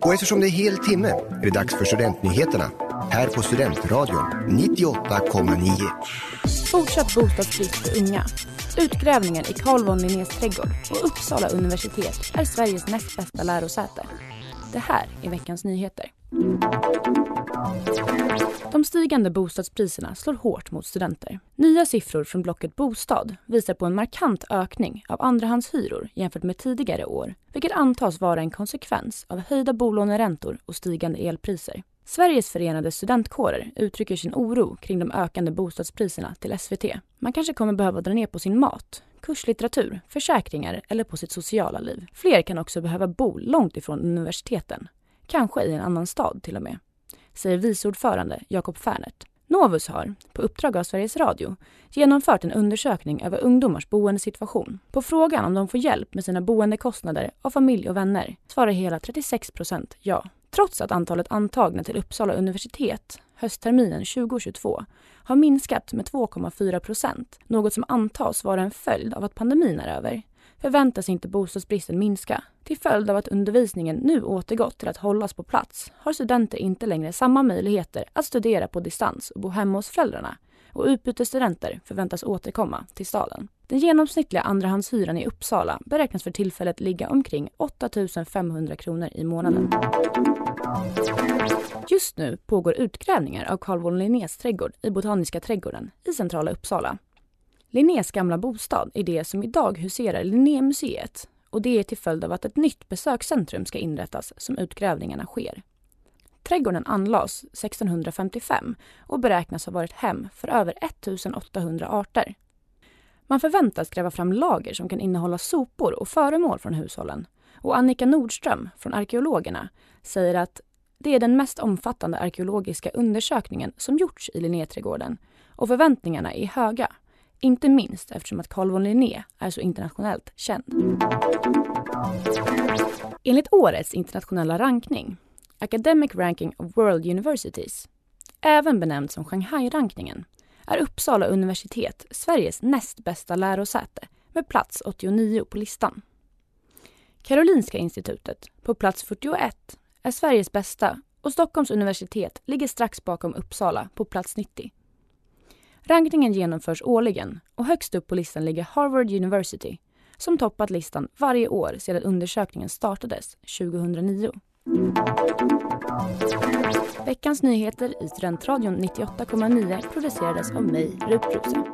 Och eftersom det är hel timme är det dags för Studentnyheterna här på Studentradion 98,9. Fortsatt bostadsbrist för unga. Utgrävningen i Carl von Linnés trädgård och Uppsala universitet är Sveriges näst bästa lärosäte. Det här är veckans nyheter. De stigande bostadspriserna slår hårt mot studenter. Nya siffror från blocket Bostad visar på en markant ökning av andrahandshyror jämfört med tidigare år, vilket antas vara en konsekvens av höjda bolåneräntor och stigande elpriser. Sveriges förenade studentkårer uttrycker sin oro kring de ökande bostadspriserna till SVT. Man kanske kommer behöva dra ner på sin mat, kurslitteratur, försäkringar eller på sitt sociala liv. Fler kan också behöva bo långt ifrån universiteten, kanske i en annan stad till och med, säger vice ordförande Jakob Fernert. Novus har, på uppdrag av Sveriges Radio, genomfört en undersökning över ungdomars boendesituation. På frågan om de får hjälp med sina boendekostnader av familj och vänner svarar hela 36 procent ja. Trots att antalet antagna till Uppsala universitet höstterminen 2022 har minskat med 2,4 procent, något som antas vara en följd av att pandemin är över, förväntas inte bostadsbristen minska. Till följd av att undervisningen nu återgått till att hållas på plats har studenter inte längre samma möjligheter att studera på distans och bo hemma hos föräldrarna och utbytesstudenter förväntas återkomma till staden. Den genomsnittliga andrahandshyran i Uppsala beräknas för tillfället ligga omkring 8 500 kronor i månaden. Just nu pågår utgrävningar av Carl von Linnés trädgård i Botaniska trädgården i centrala Uppsala. Linnés gamla bostad är det som idag huserar Linnémuseet och det är till följd av att ett nytt besökscentrum ska inrättas som utgrävningarna sker. Trädgården anlades 1655 och beräknas ha varit hem för över 1800 arter. Man förväntas gräva fram lager som kan innehålla sopor och föremål från hushållen. Och Annika Nordström från Arkeologerna säger att det är den mest omfattande arkeologiska undersökningen som gjorts i Linnéträdgården och förväntningarna är höga. Inte minst eftersom att Carl von Linné är så internationellt känd. Enligt årets internationella rankning, Academic Ranking of World Universities, även benämnd som Shanghai-rankningen, är Uppsala universitet Sveriges näst bästa lärosäte med plats 89 på listan. Karolinska institutet, på plats 41, är Sveriges bästa och Stockholms universitet ligger strax bakom Uppsala på plats 90. Rankningen genomförs årligen och högst upp på listan ligger Harvard University som toppat listan varje år sedan undersökningen startades 2009. Veckans nyheter i Studentradion 98,9 producerades av mig, Rup Bruse.